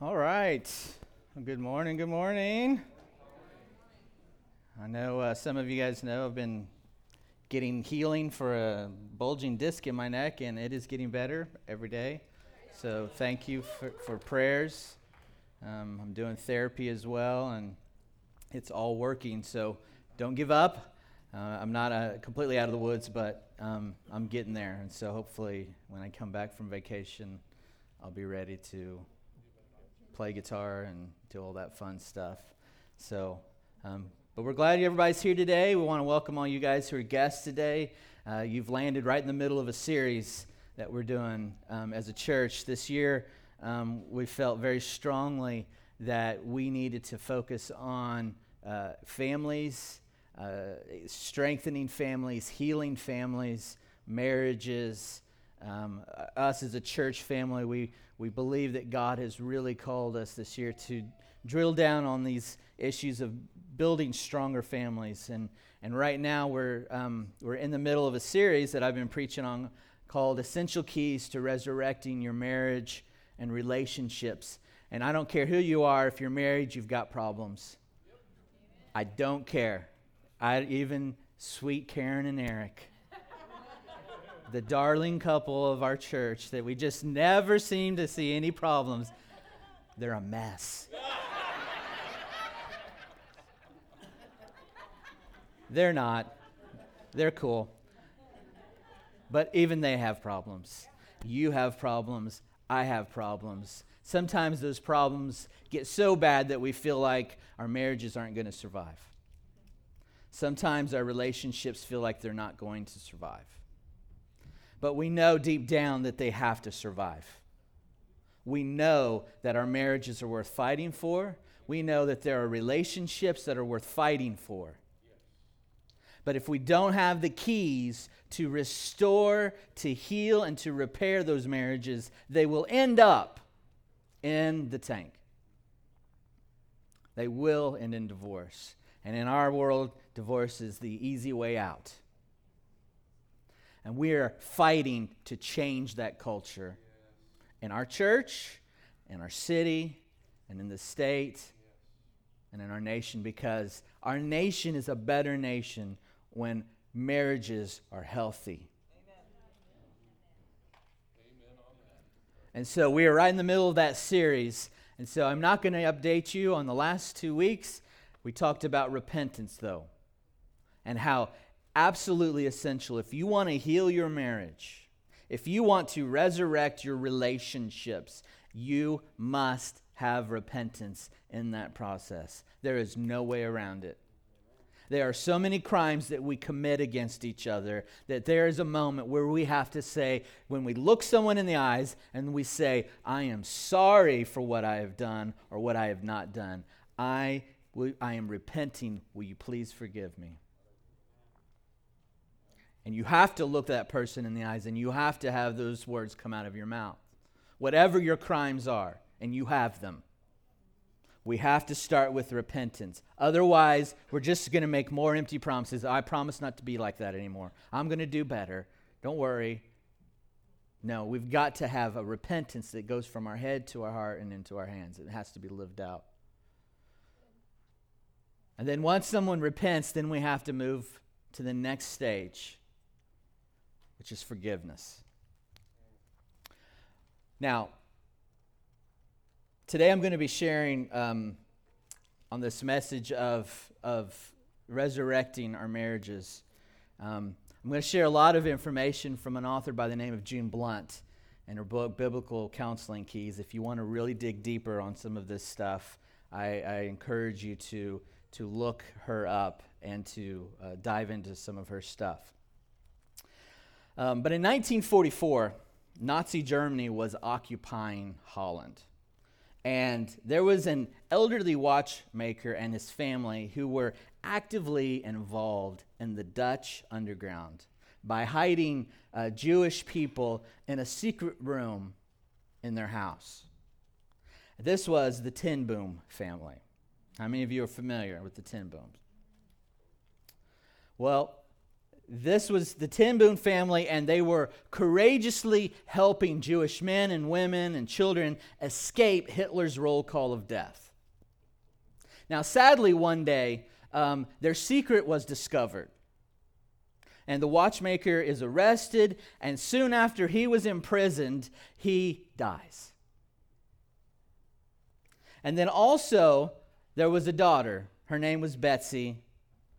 All right. Good morning. Good morning. I know uh, some of you guys know I've been getting healing for a bulging disc in my neck, and it is getting better every day. So thank you for, for prayers. Um, I'm doing therapy as well, and it's all working. So don't give up. Uh, I'm not uh, completely out of the woods, but um, I'm getting there. And so hopefully, when I come back from vacation, I'll be ready to play guitar and do all that fun stuff. So, um, but we're glad everybody's here today. We want to welcome all you guys who are guests today. Uh, you've landed right in the middle of a series that we're doing um, as a church. This year, um, we felt very strongly that we needed to focus on uh, families, uh, strengthening families, healing families, marriages. Um, us as a church family, we we believe that God has really called us this year to drill down on these issues of building stronger families. And, and right now, we're, um, we're in the middle of a series that I've been preaching on called Essential Keys to Resurrecting Your Marriage and Relationships. And I don't care who you are, if you're married, you've got problems. I don't care. I even sweet Karen and Eric the darling couple of our church that we just never seem to see any problems, they're a mess. they're not. They're cool. But even they have problems. You have problems. I have problems. Sometimes those problems get so bad that we feel like our marriages aren't going to survive. Sometimes our relationships feel like they're not going to survive but we know deep down that they have to survive. We know that our marriages are worth fighting for. We know that there are relationships that are worth fighting for. But if we don't have the keys to restore, to heal, and to repair those marriages, they will end up in the tank. They will end in divorce. And in our world, divorce is the easy way out. And we are fighting to change that culture in our church, in our city, and in the state, and in our nation because our nation is a better nation when marriages are healthy. And so we are right in the middle of that series. And so I'm not going to update you on the last two weeks. We talked about repentance, though, and how absolutely essential. If you want to heal your marriage, if you want to resurrect your relationships, you must have repentance in that process. There is no way around it. There are so many crimes that we commit against each other that there is a moment where we have to say, when we look someone in the eyes and we say, I am sorry for what I have done or what I have not done, I, I am repenting. Will you please forgive me? And you have to look that person in the eyes and you have to have those words come out of your mouth. Whatever your crimes are, and you have them. We have to start with repentance. Otherwise, we're just going to make more empty promises. I promise not to be like that anymore. I'm going to do better. Don't worry. No, we've got to have a repentance that goes from our head to our heart and into our hands. It has to be lived out. And then once someone repents, then we have to move to the next stage which is forgiveness. Now, today I'm going to be sharing um, on this message of, of resurrecting our marriages. Um, I'm going to share a lot of information from an author by the name of June Hunt and her book, Biblical Counseling Keys. If you want to really dig deeper on some of this stuff, I, I encourage you to, to look her up and to uh, dive into some of her stuff. Um, but in 1944, Nazi Germany was occupying Holland. And there was an elderly watchmaker and his family who were actively involved in the Dutch underground by hiding uh, Jewish people in a secret room in their house. This was the Ten Boom family. How many of you are familiar with the Ten Booms? Well, this was the Ten Boom family, and they were courageously helping Jewish men and women and children escape Hitler's roll call of death. Now, sadly, one day, um, their secret was discovered. And the watchmaker is arrested, and soon after he was imprisoned, he dies. And then also, there was a daughter. Her name was Betsie.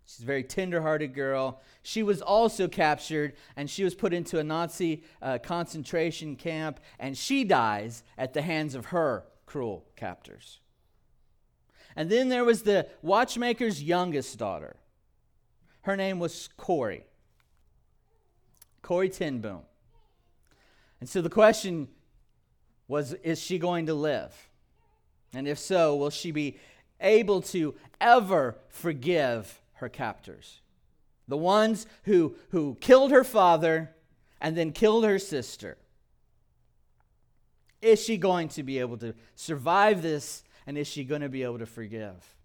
She's a very tender-hearted girl. She was also captured and she was put into a Nazi uh, concentration camp, and she dies at the hands of her cruel captors. And then there was the watchmaker's youngest daughter. Her name was Corrie. Corrie ten Boom. And so the question was is she going to live? And if so, will she be able to ever forgive her captors. The ones who, who killed her father and then killed her sister. Is she going to be able to survive this and is she going to be able to forgive?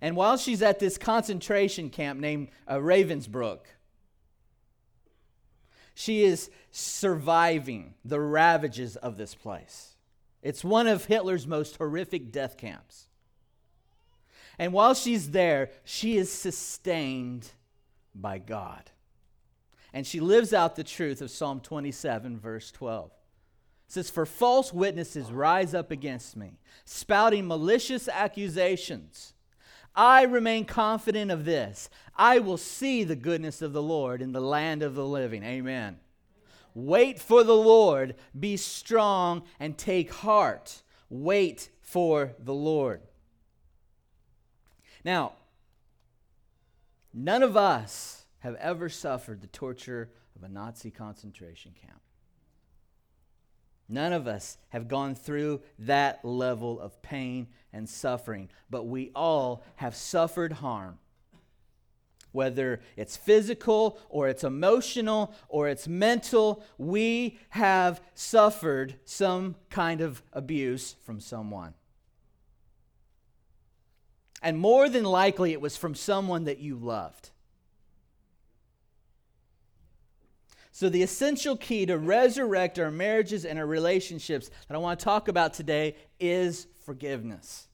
And while she's at this concentration camp named uh, Ravensbrück, she is surviving the ravages of this place. It's one of Hitler's most horrific death camps. And while she's there, she is sustained by God. And she lives out the truth of Psalm 27, verse 12. It says, For false witnesses rise up against me, spouting malicious accusations. I remain confident of this. I will see the goodness of the Lord in the land of the living. Amen. Wait for the Lord. Be strong and take heart. Wait for the Lord. Now, none of us have ever suffered the torture of a Nazi concentration camp. None of us have gone through that level of pain and suffering, but we all have suffered harm. Whether it's physical or it's emotional or it's mental, we have suffered some kind of abuse from someone. And more than likely, it was from someone that you loved. So, the essential key to resurrect our marriages and our relationships that I want to talk about today is forgiveness.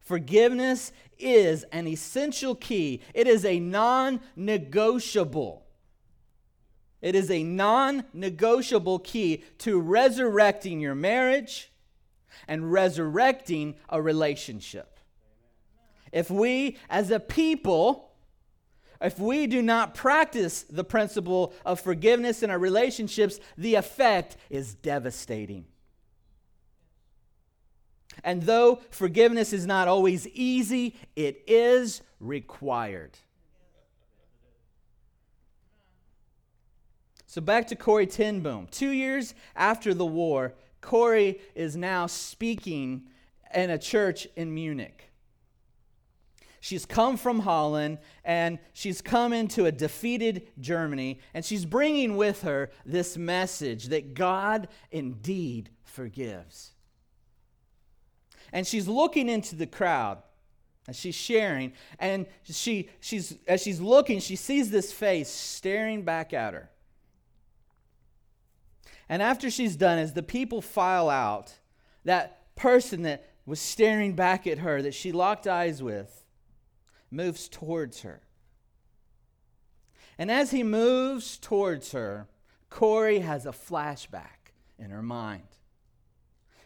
Forgiveness is an essential key, it is a non negotiable. It is a non negotiable key to resurrecting your marriage and resurrecting a relationship if we as a people, if we do not practice the principle of forgiveness in our relationships, the effect is devastating. And though forgiveness is not always easy, it is required. So back to Corrie ten Boom. Two years after the war, Corrie is now speaking in a church in Munich. She's come from Holland and she's come into a defeated Germany, and she's bringing with her this message that God indeed forgives. And she's looking into the crowd and she's sharing, and she, she's, as she's looking, she sees this face staring back at her. And after she's done, as the people file out, that person that was staring back at her, that she locked eyes with, moves towards her. And as he moves towards her, Corrie has a flashback in her mind.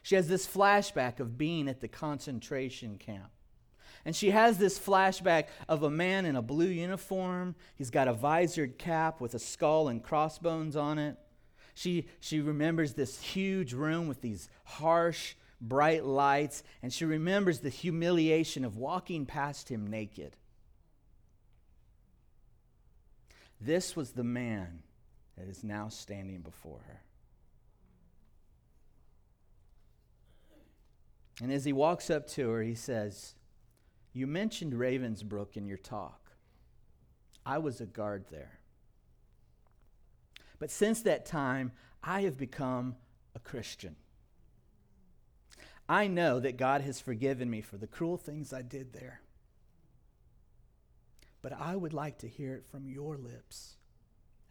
She has this flashback of being at the concentration camp. And she has this flashback of a man in a blue uniform. He's got a visored cap with a skull and crossbones on it. She, she remembers this huge room with these harsh, bright lights, and she remembers the humiliation of walking past him naked. This was the man that is now standing before her. And as he walks up to her, he says, You mentioned Ravensbrück in your talk. I was a guard there. But since that time, I have become a Christian. I know that God has forgiven me for the cruel things I did there. but I would like to hear it from your lips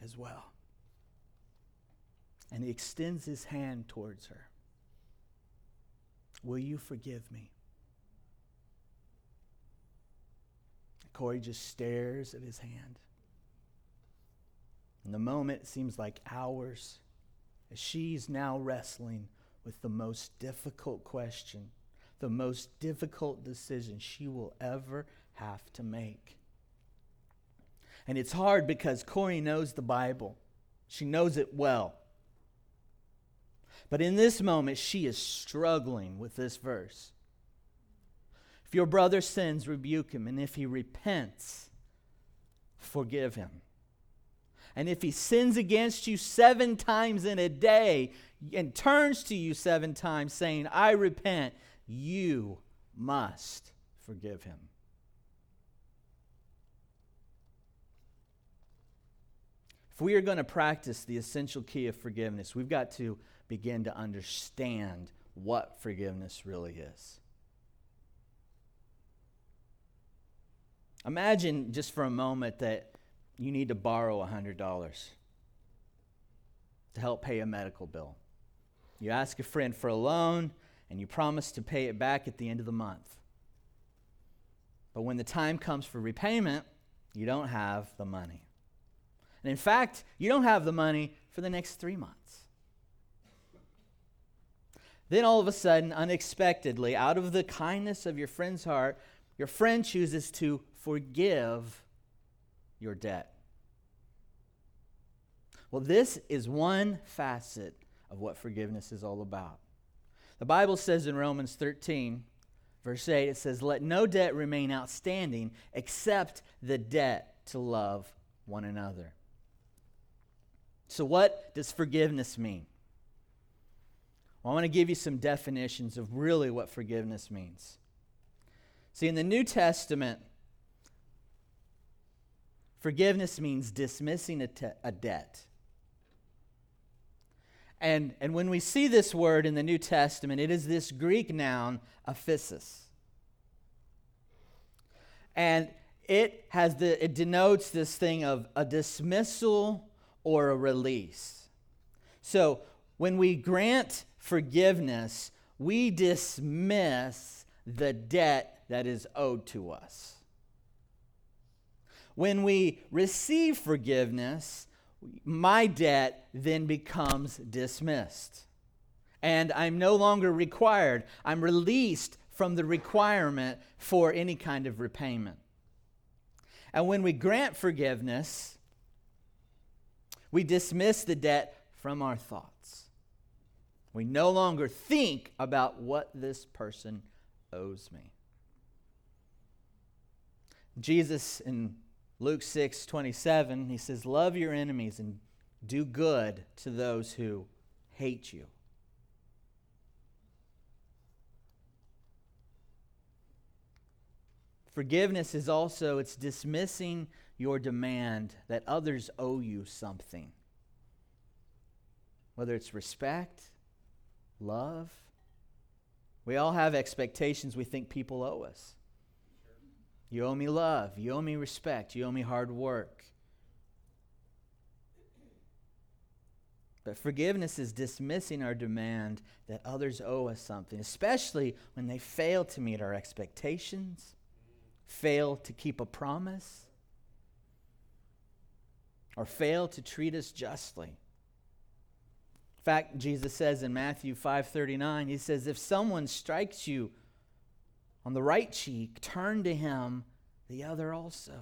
as well. And he extends his hand towards her. Will you forgive me? Corrie just stares at his hand. And the moment, seems like hours as she's now wrestling with the most difficult question, the most difficult decision she will ever have to make. And it's hard because Corrie knows the Bible, she knows it well. But in this moment, she is struggling with this verse. If your brother sins, rebuke him, and if he repents, forgive him. And if he sins against you seven times in a day and turns to you seven times saying, I repent, you must forgive him. If we are going to practice the essential key of forgiveness, we've got to begin to understand what forgiveness really is. Imagine just for a moment that you need to borrow $100 to help pay a medical bill. You ask a friend for a loan and you promise to pay it back at the end of the month. But when the time comes for repayment, you don't have the money. And in fact, you don't have the money for the next three months. Then all of a sudden, unexpectedly, out of the kindness of your friend's heart, your friend chooses to forgive your debt. Well, this is one facet of what forgiveness is all about. The Bible says in Romans 13, verse 8, it says, Let no debt remain outstanding except the debt to love one another. So, what does forgiveness mean? Well, I want to give you some definitions of really what forgiveness means. See, in the New Testament, forgiveness means dismissing a, te- a debt. And, and when we see this word in the New Testament, it is this Greek noun, aphesis. And it has the it denotes this thing of a dismissal or a release. So when we grant forgiveness, we dismiss the debt that is owed to us. When we receive forgiveness, my debt then becomes dismissed. And I'm no longer required. I'm released from the requirement for any kind of repayment. And when we grant forgiveness, we dismiss the debt from our thoughts. We no longer think about what this person owes me. Jesus in Luke 6 27, he says, Love your enemies and do good to those who hate you. Forgiveness is also it's dismissing your demand that others owe you something. Whether it's respect, love, we all have expectations we think people owe us. You owe me love. You owe me respect. You owe me hard work. But forgiveness is dismissing our demand that others owe us something, especially when they fail to meet our expectations, fail to keep a promise, or fail to treat us justly. In fact, Jesus says in Matthew 5:39, he says if someone strikes you on the right cheek, turn to him the other also.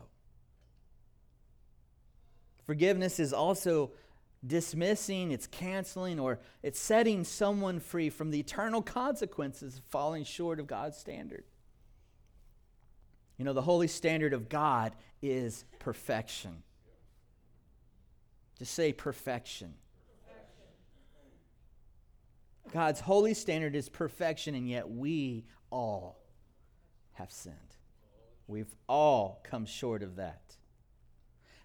Forgiveness is also dismissing, it's canceling, or it's setting someone free from the eternal consequences of falling short of God's standard. You know, the holy standard of God is perfection. Just say perfection. perfection. God's holy standard is perfection, and yet we all have sinned. We've all come short of that.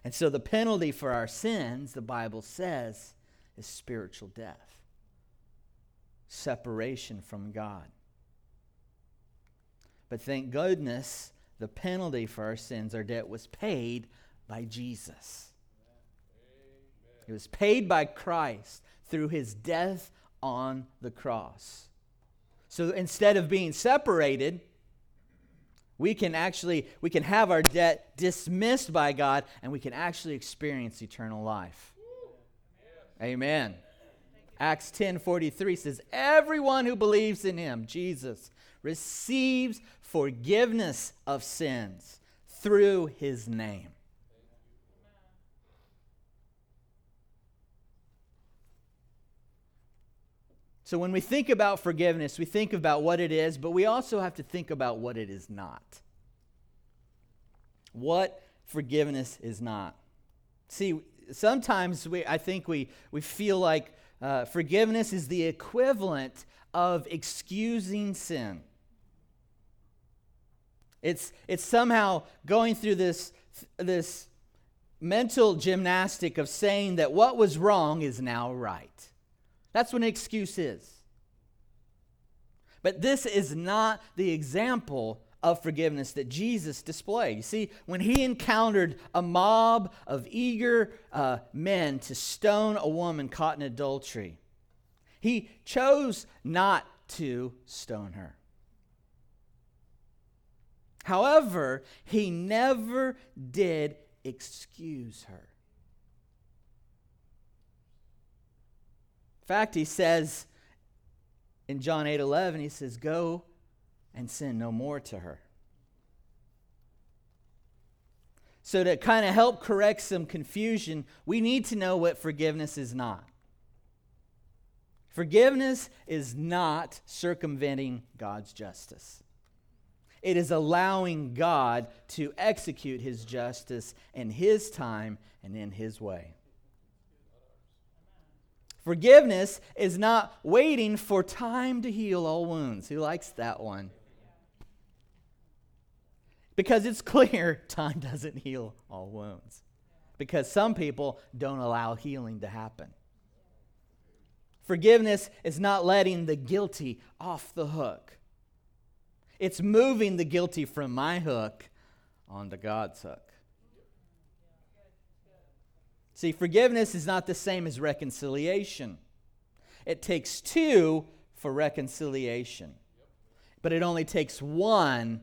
And so the penalty for our sins, the Bible says, is spiritual death, separation from God. But thank goodness the penalty for our sins, our debt was paid by Jesus. It was paid by Christ through his death on the cross. So instead of being separated, we can actually we can have our debt dismissed by God and we can actually experience eternal life. Amen. Acts 10:43 says everyone who believes in him, Jesus, receives forgiveness of sins through his name. So when we think about forgiveness, we think about what it is, but we also have to think about what it is not. What forgiveness is not. See, sometimes we, I think we, we feel like uh, forgiveness is the equivalent of excusing sin. It's, it's somehow going through this, this mental gymnastic of saying that what was wrong is now right. That's what an excuse is. But this is not the example of forgiveness that Jesus displayed. You see, when he encountered a mob of eager uh, men to stone a woman caught in adultery, he chose not to stone her. However, he never did excuse her. Fact, he says in John 8 11, he says, Go and sin no more to her. So, to kind of help correct some confusion, we need to know what forgiveness is not. Forgiveness is not circumventing God's justice. It is allowing God to execute his justice in his time and in his way. Forgiveness is not waiting for time to heal all wounds. Who likes that one? Because it's clear time doesn't heal all wounds. Because some people don't allow healing to happen. Forgiveness is not letting the guilty off the hook, it's moving the guilty from my hook onto God's hook. See, forgiveness is not the same as reconciliation. It takes two for reconciliation, but it only takes one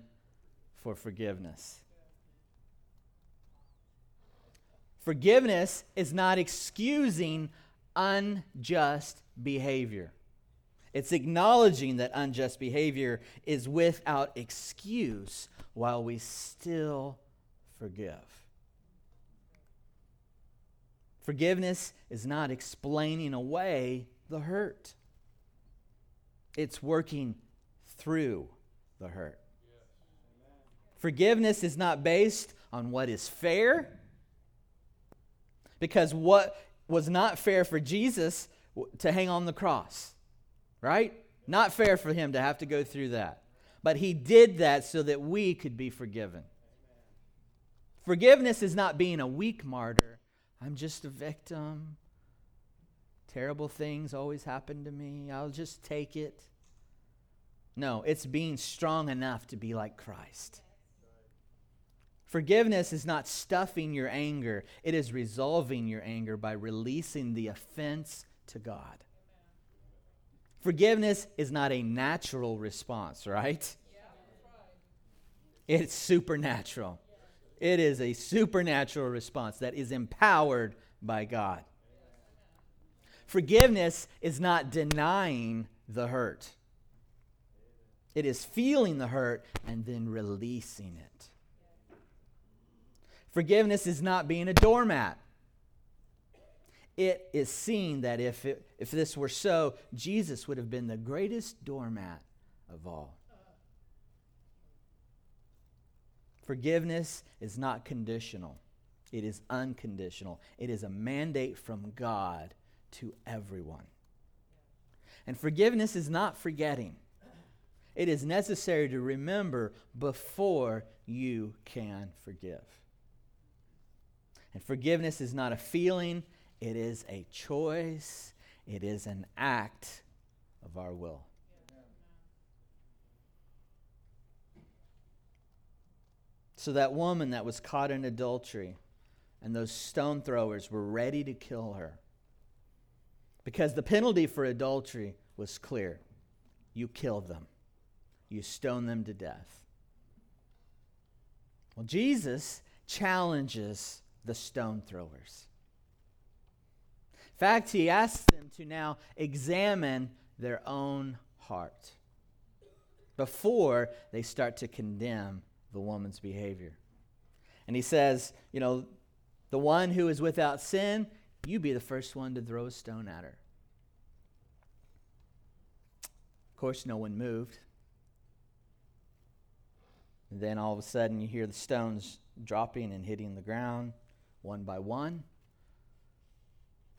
for forgiveness. Forgiveness is not excusing unjust behavior. It's acknowledging that unjust behavior is without excuse while we still forgive. Forgiveness is not explaining away the hurt, it's working through the hurt. Forgiveness is not based on what is fair, because what was not fair for Jesus to hang on the cross, right? Not fair for him to have to go through that. But he did that so that we could be forgiven. Forgiveness is not being a weak martyr, I'm just a victim. Terrible things always happen to me. I'll just take it. No, it's being strong enough to be like Christ. Forgiveness is not stuffing your anger, it is resolving your anger by releasing the offense to God. Forgiveness is not a natural response, right? It's supernatural. It is a supernatural response that is empowered by God. Forgiveness is not denying the hurt, it is feeling the hurt and then releasing it. Forgiveness is not being a doormat. It is seeing that if, it, if this were so, Jesus would have been the greatest doormat of all. Forgiveness is not conditional, it is unconditional. It is a mandate from God to everyone. And forgiveness is not forgetting, it is necessary to remember before you can forgive. And forgiveness is not a feeling, it is a choice, it is an act of our will. So that woman that was caught in adultery and those stone throwers were ready to kill her. Because the penalty for adultery was clear you killed them, you stone them to death. Well, Jesus challenges the stone throwers. In fact, he asks them to now examine their own heart before they start to condemn the woman's behavior. And he says, you know, the one who is without sin, you be the first one to throw a stone at her. Of course, no one moved. And then all of a sudden, you hear the stones dropping and hitting the ground one by one.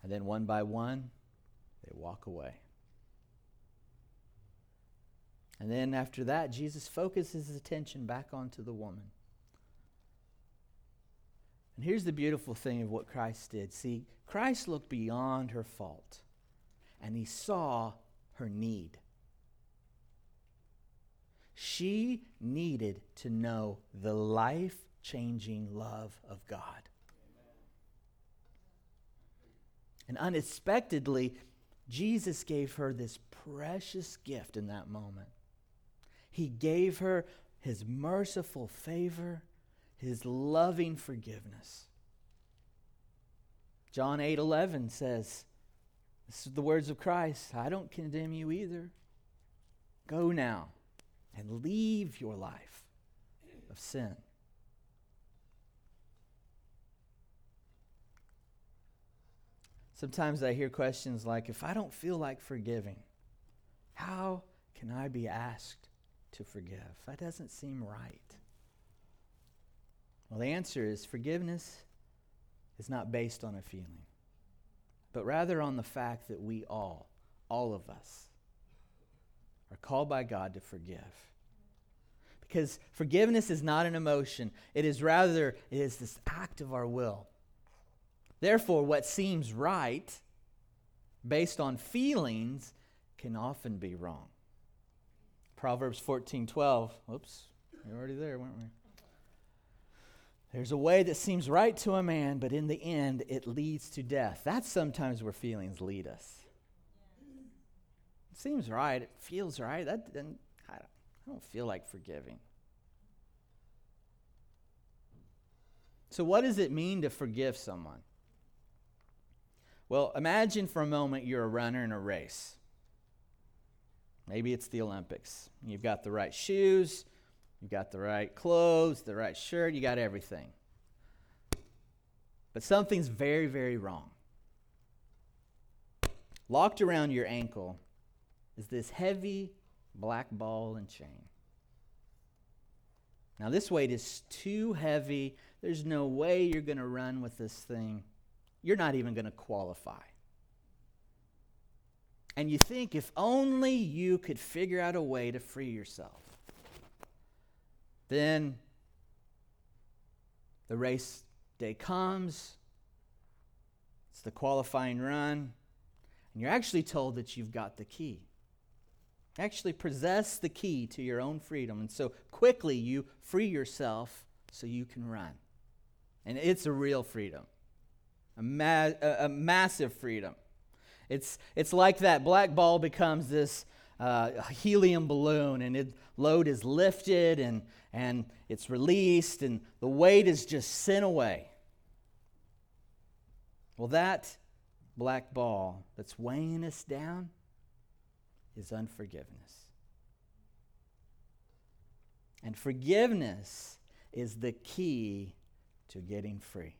And then one by one, they walk away. And then after that, Jesus focuses his attention back onto the woman. And here's the beautiful thing of what Christ did. See, Christ looked beyond her fault and he saw her need. She needed to know the life changing love of God. And unexpectedly, Jesus gave her this precious gift in that moment. He gave her his merciful favor, his loving forgiveness. John 8 11 says, This is the words of Christ I don't condemn you either. Go now and leave your life of sin. Sometimes I hear questions like if I don't feel like forgiving, how can I be asked to forgive? That doesn't seem right. Well, the answer is forgiveness is not based on a feeling, but rather on the fact that we all, all of us, are called by God to forgive. Because forgiveness is not an emotion, it is rather it is this act of our will. Therefore, what seems right based on feelings can often be wrong. Proverbs 14:12. Oops, we're already there, weren't we? There's a way that seems right to a man, but in the end it leads to death. That's sometimes where feelings lead us It seems right. It feels right. That I don't feel like forgiving. So, what does it mean to forgive someone? Well, imagine for a moment you're a runner in a race. Maybe it's the Olympics. You've got the right shoes, you've got the right clothes, the right shirt, you got everything. But something's very, very wrong. Locked around your ankle is this heavy black ball and chain. Now, this weight is too heavy. There's no way you're going to run with this thing. You're not even going to qualify. And you think if only you could figure out a way to free yourself. Then the race day comes, it's the qualifying run, and you're actually told that you've got the key actually possess the key to your own freedom. And so quickly you free yourself so you can run. And it's a real freedom, a, ma- a, massive freedom. It's, it's like that black ball becomes this uh, helium balloon, and its load is lifted and, and it's released, and the weight is just sent away. Well, that black ball that's weighing us down is unforgiveness. And forgiveness is the key to getting free.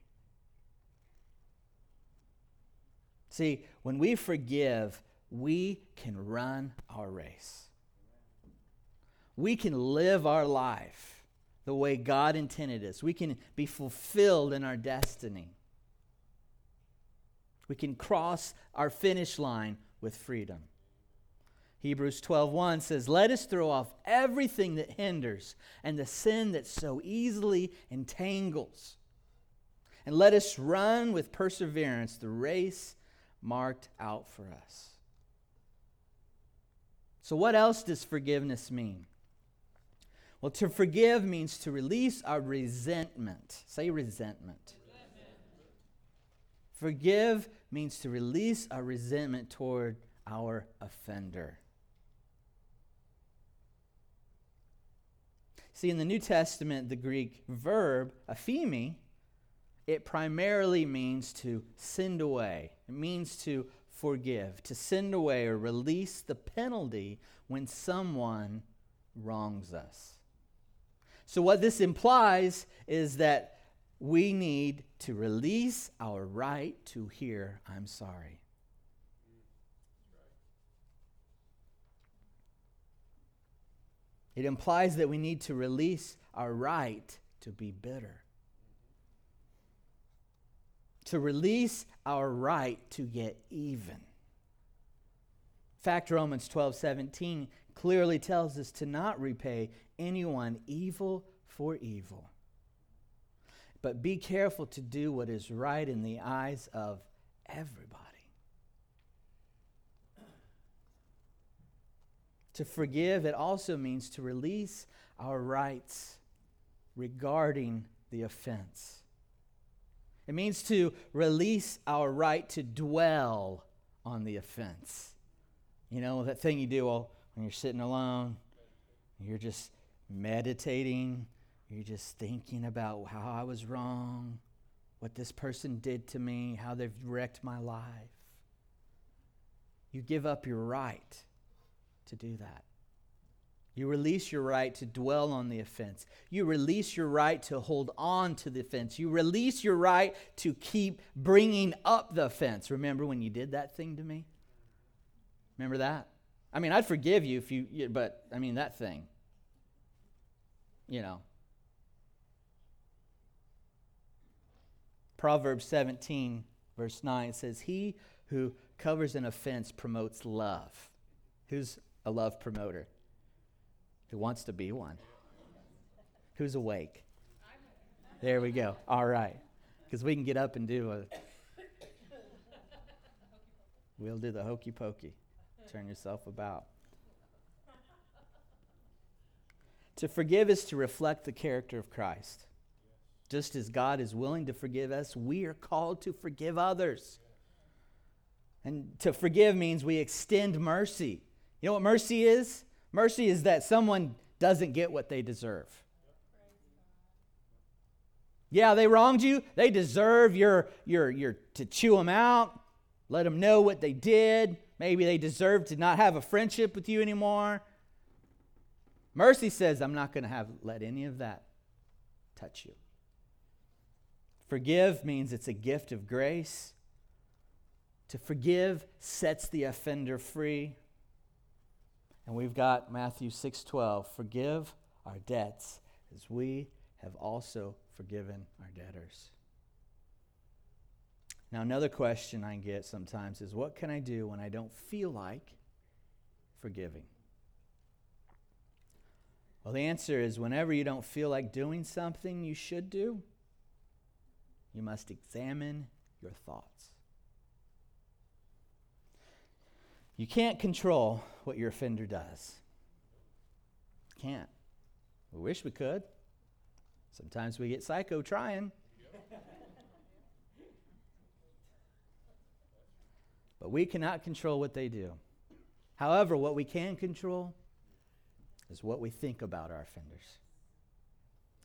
See, when we forgive, we can run our race. We can live our life the way God intended us. We can be fulfilled in our destiny. We can cross our finish line with freedom. Hebrews 12:1 says, "Let us throw off everything that hinders and the sin that so easily entangles, and let us run with perseverance the race marked out for us." So what else does forgiveness mean? Well, to forgive means to release our resentment. Say resentment. Forgive means to release our resentment toward our offender. See, in the New Testament, the Greek verb, aphemi, it primarily means to send away. It means to forgive, to send away or release the penalty when someone wrongs us. So, what this implies is that we need to release our right to hear, I'm sorry. It implies that we need to release our right to be bitter. To release our right to get even. In fact, Romans 12 17 clearly tells us to not repay anyone evil for evil. But be careful to do what is right in the eyes of everybody. To forgive, it also means to release our rights regarding the offense. It means to release our right to dwell on the offense. You know, that thing you do when you're sitting alone, you're just meditating, you're just thinking about how I was wrong, what this person did to me, how they've wrecked my life. You give up your right to do that. You release your right to dwell on the offense. You release your right to hold on to the offense. You release your right to keep bringing up the offense. Remember when you did that thing to me? Remember that? I mean, I'd forgive you if you, but I mean, that thing. You know. Proverbs 17, verse 9 says, He who covers an offense promotes love. Who's a love promoter? Who wants to be one? Who's awake? There we go. All right. Because we can get up and do a. We'll do the hokey pokey. Turn yourself about. To forgive is to reflect the character of Christ. Just as God is willing to forgive us, we are called to forgive others. And to forgive means we extend mercy. You know what mercy is? Mercy is that someone doesn't get what they deserve. Yeah, they wronged you. They deserve your, your, your to chew them out, let them know what they did. Maybe they deserve to not have a friendship with you anymore. Mercy says, I'm not going to have let any of that touch you. Forgive means it's a gift of grace. To forgive sets the offender free. And we've got Matthew 6:12, forgive our debts as we have also forgiven our debtors. Now another question I get sometimes is what can I do when I don't feel like forgiving? Well, the answer is whenever you don't feel like doing something you should do, you must examine your thoughts. You can't control what your offender does. Can't. We wish we could. Sometimes we get psycho trying. but we cannot control what they do. However, what we can control is what we think about our offenders.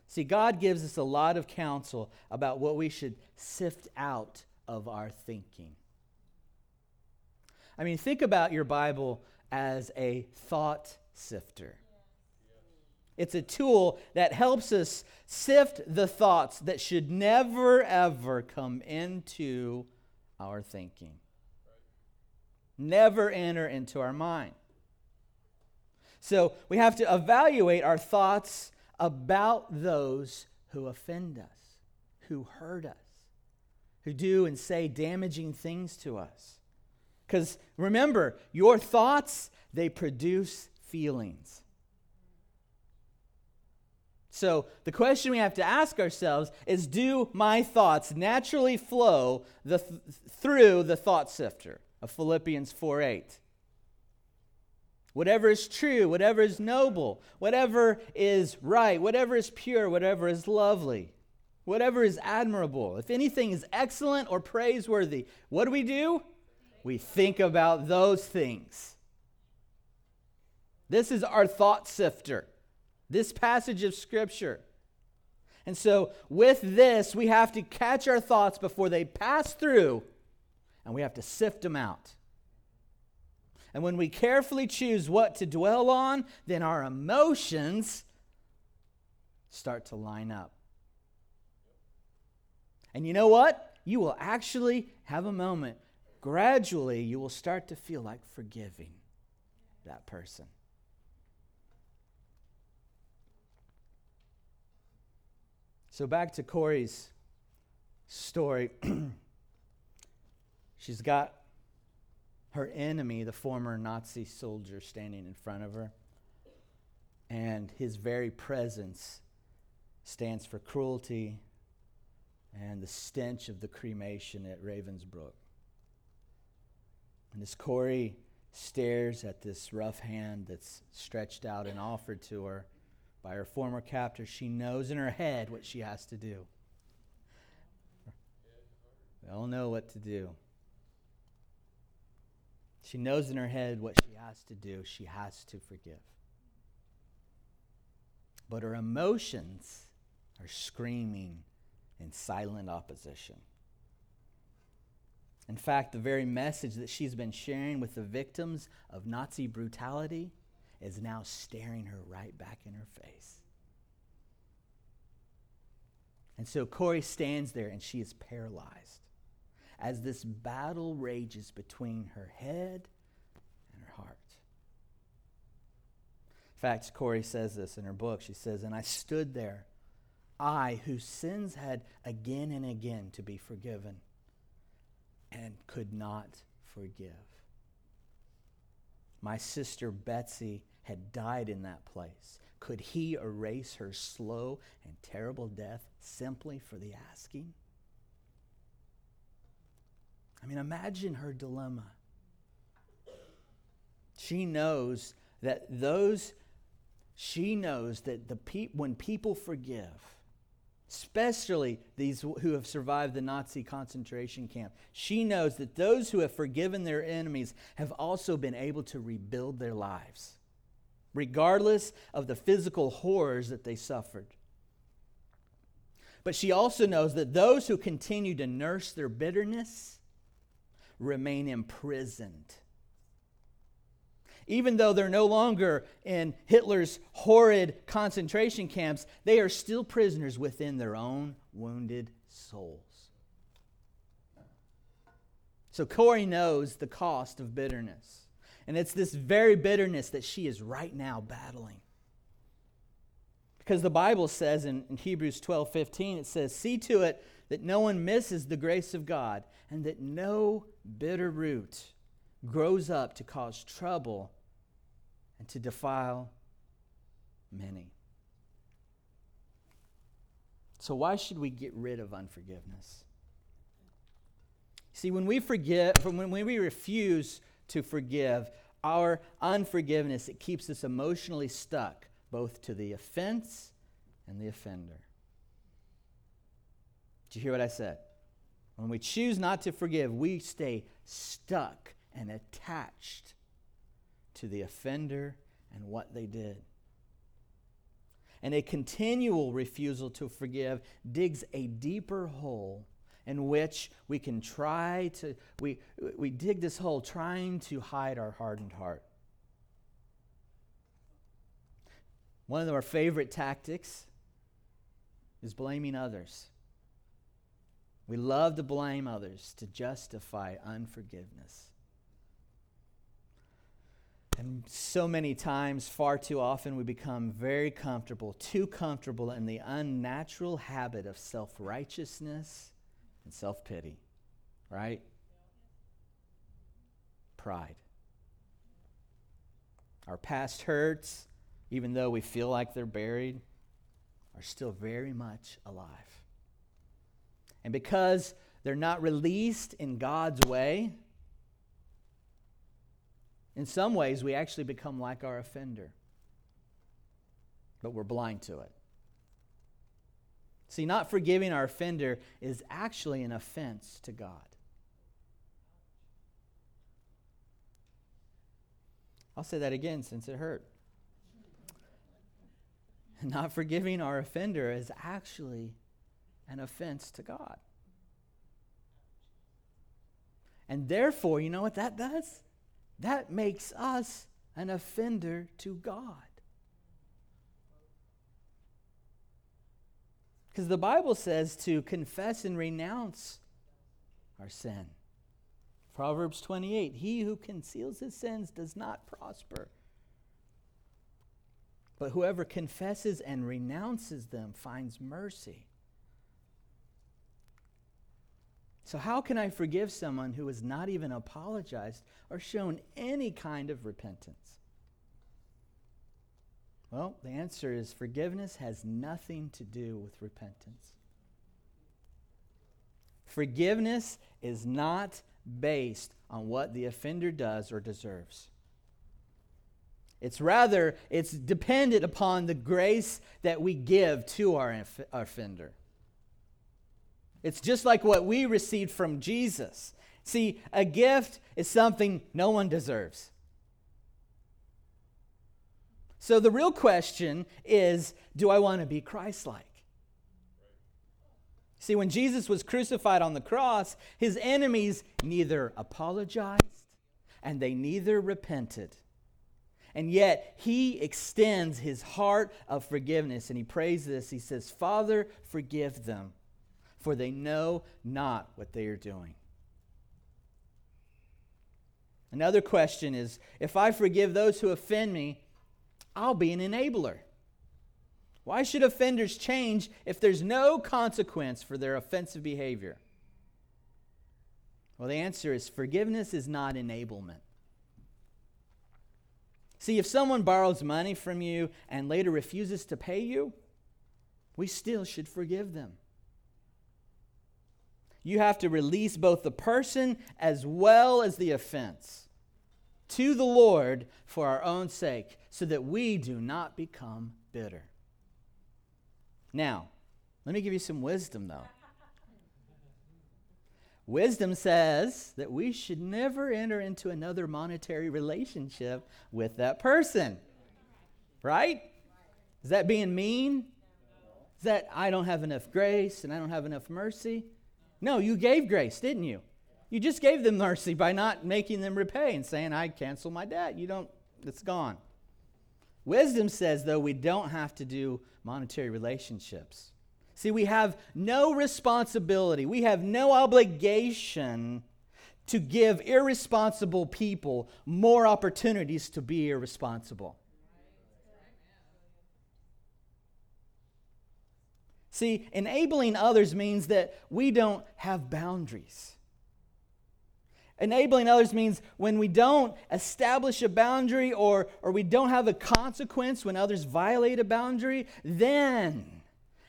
See, God gives us a lot of counsel about what we should sift out of our thinking. I mean, think about your Bible as a thought sifter. It's a tool that helps us sift the thoughts that should never, ever come into our thinking. Never enter into our mind. So we have to evaluate our thoughts about those who offend us, who hurt us, who do and say damaging things to us. Because remember, your thoughts, they produce feelings. So the question we have to ask ourselves is do my thoughts naturally flow the th- through the thought sifter of Philippians 4 8? whatever is true, whatever is noble, whatever is right, whatever is pure, whatever is lovely, whatever is admirable, if anything is excellent or praiseworthy, what do we do? We think about those things. This is our thought sifter, this passage of Scripture. And so, with this, we have to catch our thoughts before they pass through, and we have to sift them out. And when we carefully choose what to dwell on, then our emotions start to line up. And you know what? You will actually have a moment. Gradually, you will start to feel like forgiving that person. So, back to Corrie's story. She's got her enemy, the former Nazi soldier, standing in front of her. And his very presence stands for cruelty and the stench of the cremation at Ravensbrück. And as Corrie stares at this rough hand that's stretched out and offered to her by her former captor, she knows in her head what she has to do. We all know what to do. She knows in her head what she has to do. She has to forgive. But her emotions are screaming in silent opposition. In fact, the very message that she's been sharing with the victims of Nazi brutality is now staring her right back in her face. And so Corrie stands there and she is paralyzed as this battle rages between her head and her heart. In fact, Corrie says this in her book. She says, And I stood there, I, whose sins had again and again to be forgiven, and could not forgive. My sister Betsie had died in that place. Could he erase her slow and terrible death simply for the asking? I mean, imagine her dilemma. She knows that those, she knows that the pe- when people forgive, especially these who have survived the Nazi concentration camp, she knows that those who have forgiven their enemies have also been able to rebuild their lives, regardless of the physical horrors that they suffered. But she also knows that those who continue to nurse their bitterness remain imprisoned. Even though they're no longer in Hitler's horrid concentration camps, they are still prisoners within their own wounded souls. So Corrie knows the cost of bitterness. And it's this very bitterness that she is right now battling. Because the Bible says in, in Hebrews 12 15, it says, See to it that no one misses the grace of God, and that no bitter root grows up to cause trouble and to defile many. So, why should we get rid of unforgiveness? See, when we forget, when we refuse to forgive, our unforgiveness, it keeps us emotionally stuck both to the offense and the offender. Did you hear what I said? When we choose not to forgive, we stay stuck and attached to the offender and what they did. And a continual refusal to forgive digs a deeper hole in which we can try to, we, we dig this hole trying to hide our hardened heart. One of our favorite tactics is blaming others. We love to blame others to justify unforgiveness. And so many times, far too often, we become very comfortable, too comfortable in the unnatural habit of self righteousness and self pity, right? Pride. Our past hurts, even though we feel like they're buried, are still very much alive. And because they're not released in God's way, In some ways, we actually become like our offender, but we're blind to it. See, not forgiving our offender is actually an offense to God. I'll say that again since it hurt. Not forgiving our offender is actually an offense to God. And therefore, you know what that does? That makes us an offender to God. Because the Bible says to confess and renounce our sin. Proverbs 28 He who conceals his sins does not prosper. But whoever confesses and renounces them finds mercy. So, how can I forgive someone who has not even apologized or shown any kind of repentance? Well, the answer is forgiveness has nothing to do with repentance. Forgiveness is not based on what the offender does or deserves. It's rather, it's dependent upon the grace that we give to our offender. It's just like what we received from Jesus. See, a gift is something no one deserves. So the real question is do I want to be Christ like? See, when Jesus was crucified on the cross, his enemies neither apologized and they neither repented. And yet, he extends his heart of forgiveness and he prays this. He says, Father, forgive them, for they know not what they are doing. Another question is if I forgive those who offend me, I'll be an enabler. Why should offenders change if there's no consequence for their offensive behavior? Well, the answer is forgiveness is not enablement. See, if someone borrows money from you and later refuses to pay you, we still should forgive them. You have to release both the person as well as the offense to the Lord for our own sake so that we do not become bitter. Now, let me give you some wisdom, though. Wisdom says that we should never enter into another monetary relationship with that person. Right? Is that being mean? Is that I don't have enough grace and I don't have enough mercy? No, you gave grace, didn't you? You just gave them mercy by not making them repay and saying, I cancel my debt. You don't, it's gone. Wisdom says, though, we don't have to do monetary relationships. See, we have no responsibility, we have no obligation to give irresponsible people more opportunities to be irresponsible. See, enabling others means that we don't have boundaries. Enabling others means when we don't establish a boundary or, or we don't have a consequence when others violate a boundary, then,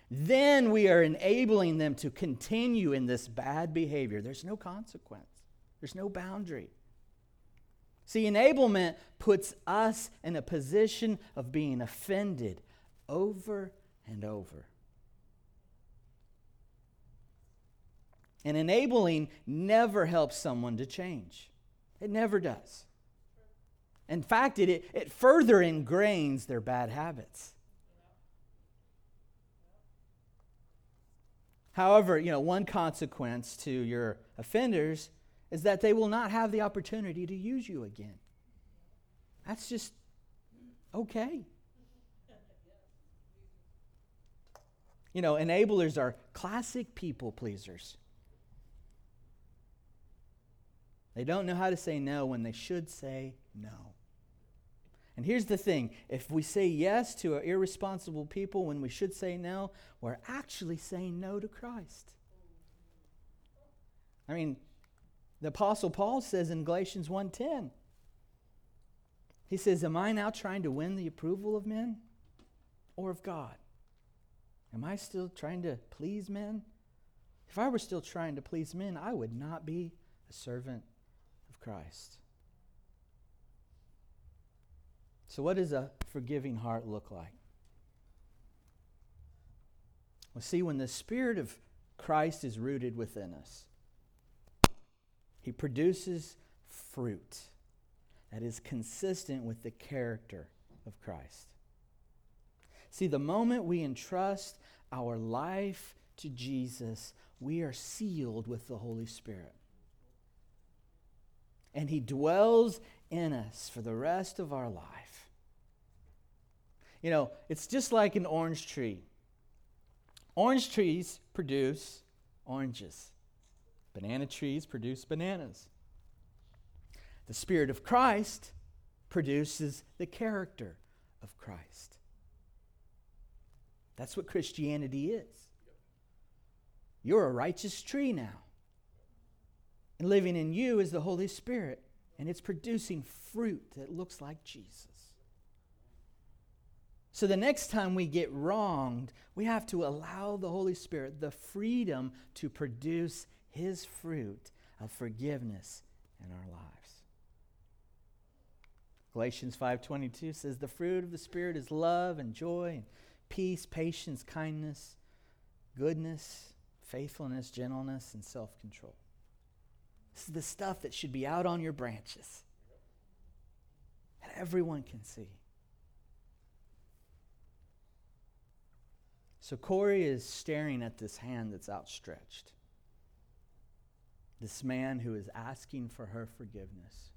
then we are enabling them to continue in this bad behavior. There's no consequence, there's no boundary. See, enablement puts us in a position of being offended over and over. And enabling never helps someone to change. It never does. In fact, it, it, further ingrains their bad habits. However, you know, one consequence to your offenders is that they will not have the opportunity to use you again. That's just okay. You know, enablers are classic people pleasers. They don't know how to say no when they should say no. And here's the thing if we say yes to irresponsible people when we should say no, we're actually saying no to Christ. I mean, the apostle Paul says in Galatians 1:10 he says, "Am I now trying to win the approval of men or of God? Am I still trying to please men? If I were still trying to please men, I would not be a servant Christ. So, what does a forgiving heart look like? Well, see, when the Spirit of Christ is rooted within us, He produces fruit that is consistent with the character of Christ. See, the moment we entrust our life to Jesus, we are sealed with the Holy Spirit. And He dwells in us for the rest of our life. You know, it's just like an orange tree. Orange trees produce oranges, banana trees produce bananas. The Spirit of Christ produces the character of Christ. That's what Christianity is. You're a righteous tree now. And living in you is the Holy Spirit, and it's producing fruit that looks like Jesus. So the next time we get wronged, we have to allow the Holy Spirit the freedom to produce his fruit of forgiveness in our lives. Galatians 5:22 says the fruit of the spirit is love and joy and peace, patience, kindness, goodness, faithfulness, gentleness, and self-control. This is the stuff that should be out on your branches. That everyone can see. So Corrie is staring at this hand that's outstretched. This man who is asking for her forgiveness.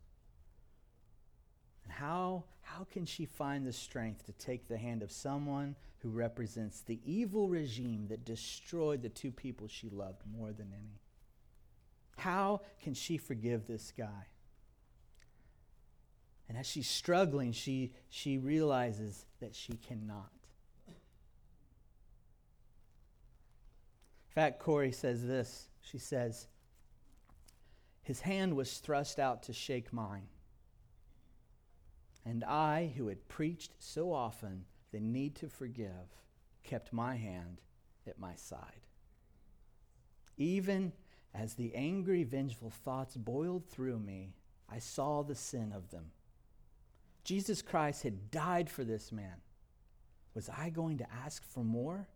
And how, how can she find the strength to take the hand of someone who represents the evil regime that destroyed the two people she loved more than any? How can she forgive this guy? And as she's struggling, she, she realizes that she cannot. In fact, Corrie says this. She says, His hand was thrust out to shake mine. And I, who had preached so often the need to forgive, kept my hand at my side. Even as the angry, vengeful thoughts boiled through me, I saw the sin of them. Jesus Christ had died for this man. Was I going to ask for more?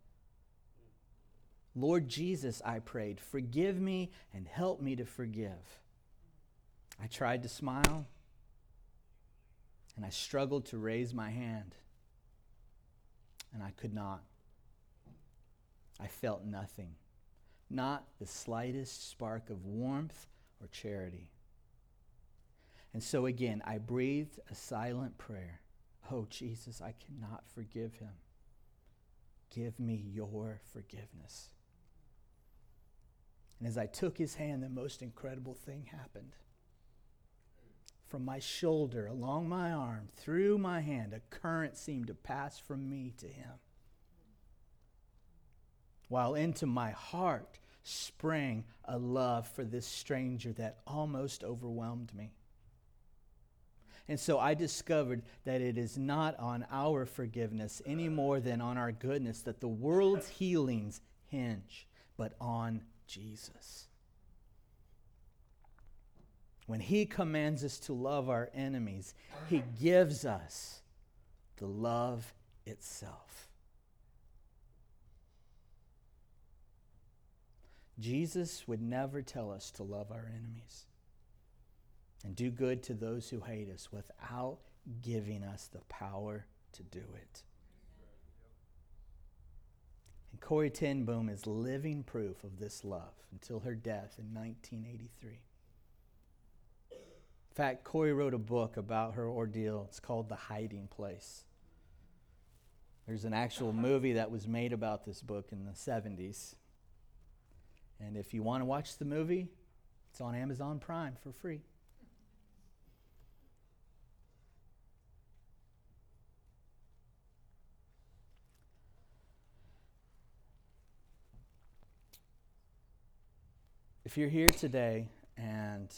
Lord Jesus, I prayed, forgive me and help me to forgive. I tried to smile and I struggled to raise my hand, and I could not. I felt nothing, not the slightest spark of warmth or charity. And so again, I breathed a silent prayer. Oh, Jesus, I cannot forgive him. Give me your forgiveness. And as I took his hand, the most incredible thing happened. From my shoulder, along my arm, through my hand, a current seemed to pass from me to him. While into my heart sprang a love for this stranger that almost overwhelmed me. And so I discovered that it is not on our forgiveness any more than on our goodness that the world's healings hinge, but on Jesus. When He commands us to love our enemies, He gives us the love itself. Jesus would never tell us to love our enemies and do good to those who hate us without giving us the power to do it. And Corrie ten Boom is living proof of this love until her death in 1983. In fact, Corrie wrote a book about her ordeal. It's called The Hiding Place. There's an actual uh-huh. movie that was made about this book in the 70s. And if you want to watch the movie, it's on Amazon Prime for free. If you're here today and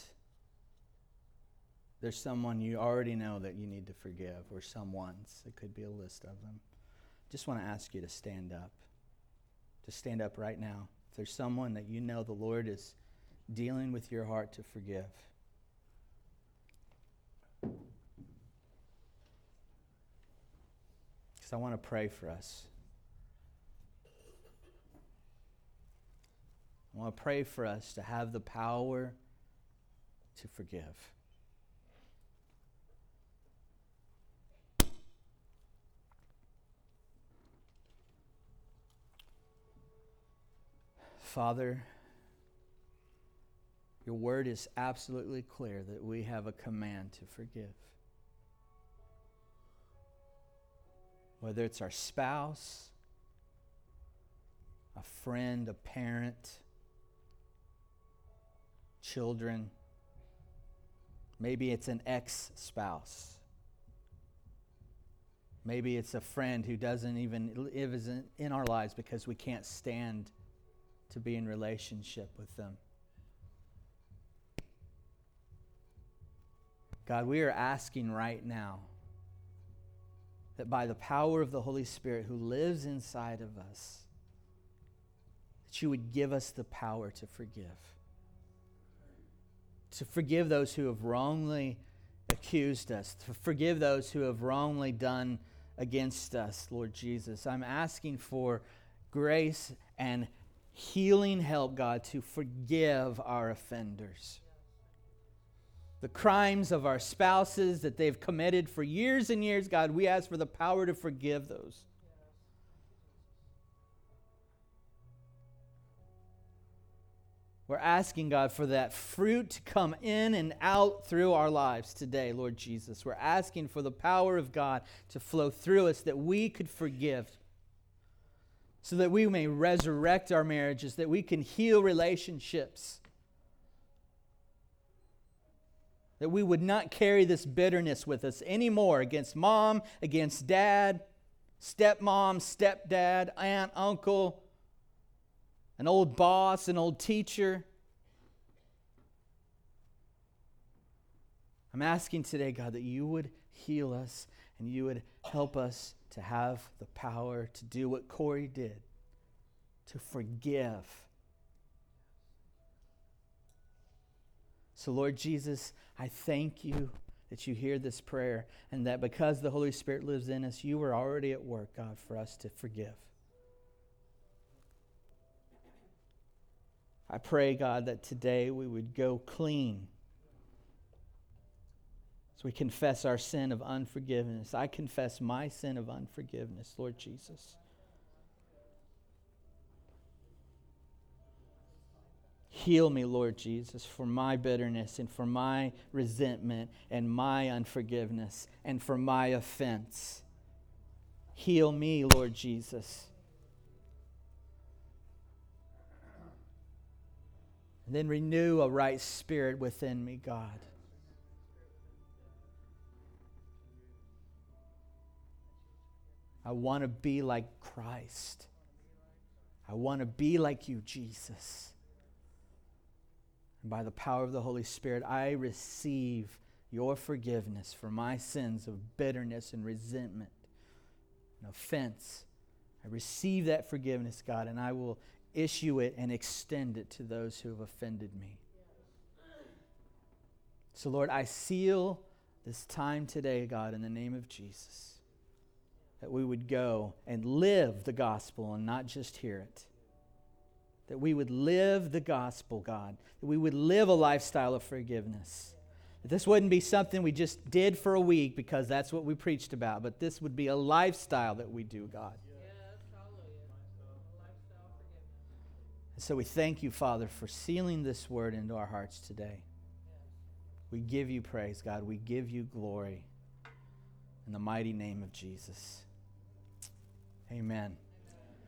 there's someone you already know that you need to forgive, or someone's, it could be a list of them, just want to ask you to stand up. To stand up right now. There's someone that you know the Lord is dealing with your heart to forgive. because I want to pray for us. I want to pray for us to have the power to forgive. Father, your word is absolutely clear that we have a command to forgive. Whether it's our spouse, a friend, a parent, children, maybe it's an ex spouse. Maybe it's a friend who doesn't even live in our lives because we can't stand to be in relationship with them. God, we are asking right now that by the power of the Holy Spirit who lives inside of us, that you would give us the power to forgive. To forgive those who have wrongly accused us, to forgive those who have wrongly done against us, Lord Jesus. I'm asking for grace and healing help, God, to forgive our offenders the crimes of our spouses that they've committed for years and years, God, we ask for the power to forgive those. We're asking God for that fruit to come in and out through our lives today, Lord Jesus. We're asking for the power of God to flow through us that we could forgive, so that we may resurrect our marriages, that we can heal relationships that we would not carry this bitterness with us anymore against mom, against dad, stepmom, stepdad, aunt, uncle, an old boss, an old teacher. I'm asking today, God, that you would heal us and you would help us to have the power to do what Corrie did to forgive So, Lord Jesus, I thank you that you hear this prayer and that because the Holy Spirit lives in us, you were already at work, God, for us to forgive. I pray, God, that today we would go clean. We confess our sin of unforgiveness. I confess my sin of unforgiveness, Lord Jesus. Heal me, Lord Jesus, for my bitterness and for my resentment and my unforgiveness and for my offense. Heal me, Lord Jesus. And then renew a right spirit within me, God. I want to be like Christ. I want to be like you, Jesus. And by the power of the Holy Spirit, I receive your forgiveness for my sins of bitterness and resentment and offense. I receive that forgiveness, God, and I will issue it and extend it to those who have offended me. So, Lord, I seal this time today, God, in the name of Jesus, that we would go and live the gospel and not just hear it that we would live the gospel, God, that we would live a lifestyle of forgiveness. That this wouldn't be something we just did for a week because that's what we preached about, but this would be a lifestyle that we do, God. So we thank you, Father, for sealing this word into our hearts today. We give you praise, God. We give you glory in the mighty name of Jesus. Amen.